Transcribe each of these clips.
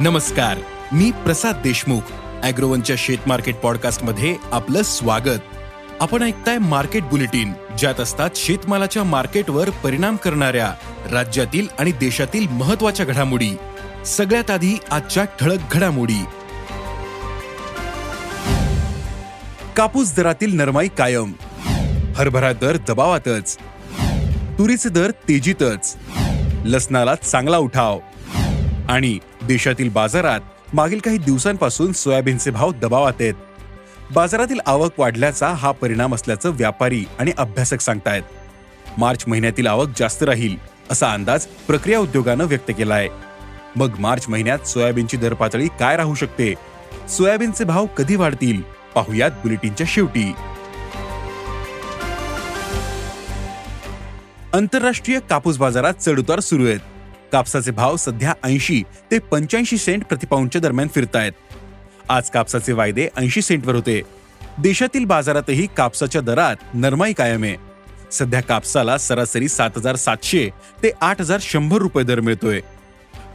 नमस्कार मी प्रसाद देशमुख अॅग्रोवनच्या शेत मार्केट पॉडकास्टमध्ये आपलं स्वागत. आपण ऐकताय मार्केट बुलेटिन ज्यात असतात शेतमालाच्या मार्केटवर परिणाम करणाऱ्या राज्यातील आणि देशातील महत्त्वाच्या घडामोडी. सगळ्यात आधी आजच्या ठळक घडामोडी. कापूस दरातील नरमाई कायम. हरभरा दर दबावातच. तुरीचे दर तेजीतच. लसणाला चांगला उठाव. आणि देशातील बाजारात मागील काही दिवसांपासून सोयाबीनचे भाव दबावात आहेत. बाजारातील आवक वाढल्याचा हा परिणाम असल्याचं व्यापारी आणि अभ्यासक सांगतायत. मार्च महिन्यातील आवक जास्त राहील असा अंदाज प्रक्रिया उद्योगानं व्यक्त केला आहे मग मार्च महिन्यात सोयाबीनची दर पातळी काय राहू शकते? सोयाबीनचे भाव कधी वाढतील? पाहुयात बुलेटिनच्या शेवटी. आंतरराष्ट्रीय कापूस बाजारात चढउतार सुरू आहेत. कापसाचे भाव सध्या ऐंशी ते पंच्याऐंशी सेंट प्रतिपाऊंडच्या दरम्यान फिरतायत. आज कापसाचे वायदे ऐंशी सेंटवर होते. देशातील बाजारातही कापसाच्या दरात नरमाई कायम आहे. सध्या कापसाला सरासरी सात हजार सातशे ते आठ हजार शंभर रुपये दर मिळतोय.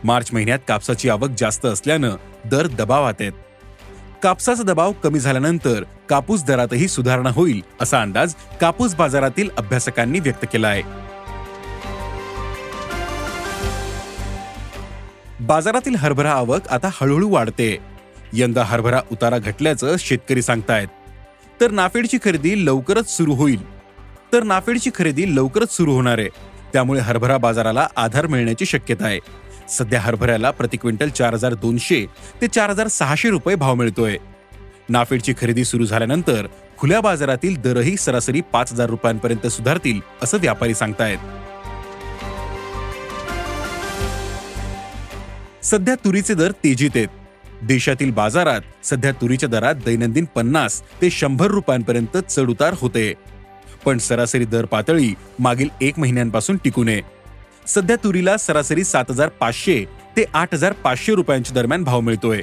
मार्च महिन्यात कापसाची आवक जास्त असल्यानं दर दबावात आहेत. कापसाचा दबाव कमी झाल्यानंतर कापूस दरातही सुधारणा होईल असा अंदाज कापूस बाजारातील अभ्यासकांनी व्यक्त केला आहे. बाजारातील हरभरा आवक आता हळूहळू वाढते. यंदा हरभरा उतारा घटल्याचं शेतकरी सांगतायत. तर नाफेडची खरेदी लवकरच सुरू होईल. तर नाफेडची खरेदी लवकरच सुरू होणार आहे. त्यामुळे हरभरा बाजाराला आधार मिळण्याची शक्यता आहे. सध्या हरभऱ्याला प्रति क्विंटल चार हजार दोनशे ते चार हजार सहाशे रुपये भाव मिळतोय. नाफेडची खरेदी सुरू झाल्यानंतर खुल्या बाजारातील दरही सरासरी पाच हजार रुपयांपर्यंत सुधारतील असं व्यापारी सांगतायत. सध्या तुरीचे दर तेजीत आहेत. देशातील बाजारात सध्या तुरीच्या दरात दैनंदिन पन्नास ते शंभर रुपयांपर्यंत चढउतार होते. पण सरासरी दर पातळी मागील एक महिन्यांपासून टिकून आहे. सध्या तुरीला सरासरी सात हजार पाचशे ते आठ हजार पाचशे रुपयांच्या दरम्यान भाव मिळतोय.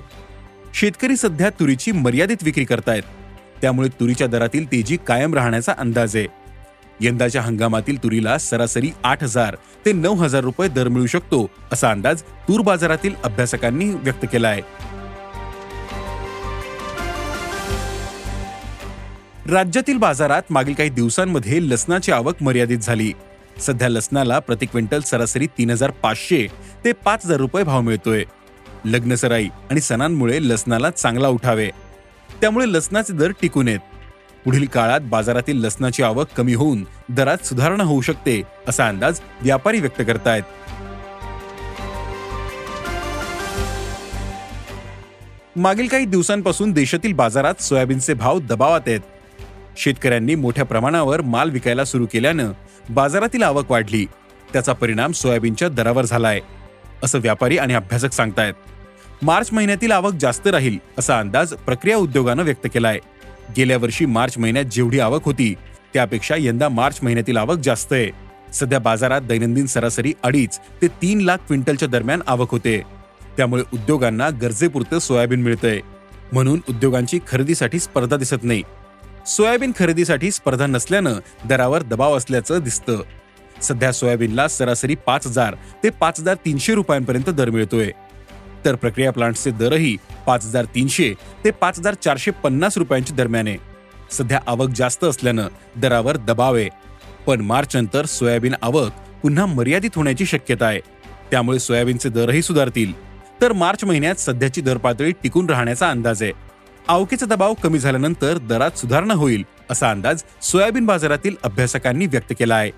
शेतकरी सध्या तुरीची मर्यादित विक्री करतायत. त्यामुळे तुरीच्या दरातील तेजी कायम राहण्याचा अंदाज आहे. यंदाच्या हंगामातील तुरीला सरासरी आठ हजार ते नऊ हजार रुपये दर मिळू शकतो असा अंदाज तूर बाजारातील अभ्यासकांनी व्यक्त केला आहे राज्यातील बाजारात मागील काही दिवसांमध्ये लसणाची आवक मर्यादित झाली. सध्या लसणाला प्रति क्विंटल सरासरी तीन हजार पाचशे ते पाच हजार रुपये भाव मिळतोय. लग्नसराई आणि सणांमुळे लसणाला चांगला उठावे. त्यामुळे लसणाचे दर टिकून येत. पुढील काळात बाजारातील लसणाची आवक कमी होऊन दरात सुधारणा होऊ शकते असा अंदाज व्यापारी व्यक्त करतायत. मागील काही दिवसांपासून देशातील बाजारात सोयाबीनचे भाव दबावात आहेत. शेतकऱ्यांनी मोठ्या प्रमाणावर माल विकायला सुरू केल्यानं बाजारातील आवक वाढली. त्याचा परिणाम सोयाबीनच्या दरावर झालाय असं व्यापारी आणि अभ्यासक सांगतायत. मार्च महिन्यातील आवक जास्त राहील असा अंदाज प्रक्रिया उद्योगानं व्यक्त केलाय. गेल्या वर्षी मार्च महिन्यात जेवढी आवक होती त्यापेक्षा यंदा मार्च महिन्यातील आवक जास्त आहे. सध्या बाजारात दैनंदिन सरासरी अडीच ते तीन लाख क्विंटलच्या दरम्यान आवक होते. त्यामुळे उद्योगांना गरजेपुरतं सोयाबीन मिळतंय. म्हणून उद्योगांची खरेदीसाठी स्पर्धा दिसत नाही. सोयाबीन खरेदीसाठी स्पर्धा नसल्यानं दरावर दबाव असल्याचं दिसतं. सध्या सोयाबीनला सरासरी पाच हजार ते पाच हजार तीनशे रुपयांपर्यंत दर मिळतोय. तर प्रक्रिया प्लांटचे दरही पाच हजार तीनशे ते पाच हजार चारशे पन्नास रुपयांच्या दरम्यान आहे. सध्या आवक जास्त असल्यानं दरावर दबाव आहे. पण मार्च नंतर सोयाबीन आवक पुन्हा मर्यादित होण्याची शक्यता आहे. त्यामुळे सोयाबीनचे दरही सुधारतील. तर मार्च महिन्यात सध्याची दर पातळी टिकून राहण्याचा अंदाज आहे. आवकेचा दबाव कमी झाल्यानंतर दरात सुधारणा होईल असा अंदाज सोयाबीन बाजारातील अभ्यासकांनी व्यक्त केला आहे.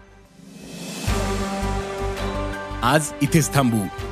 आज इथेच थांबू.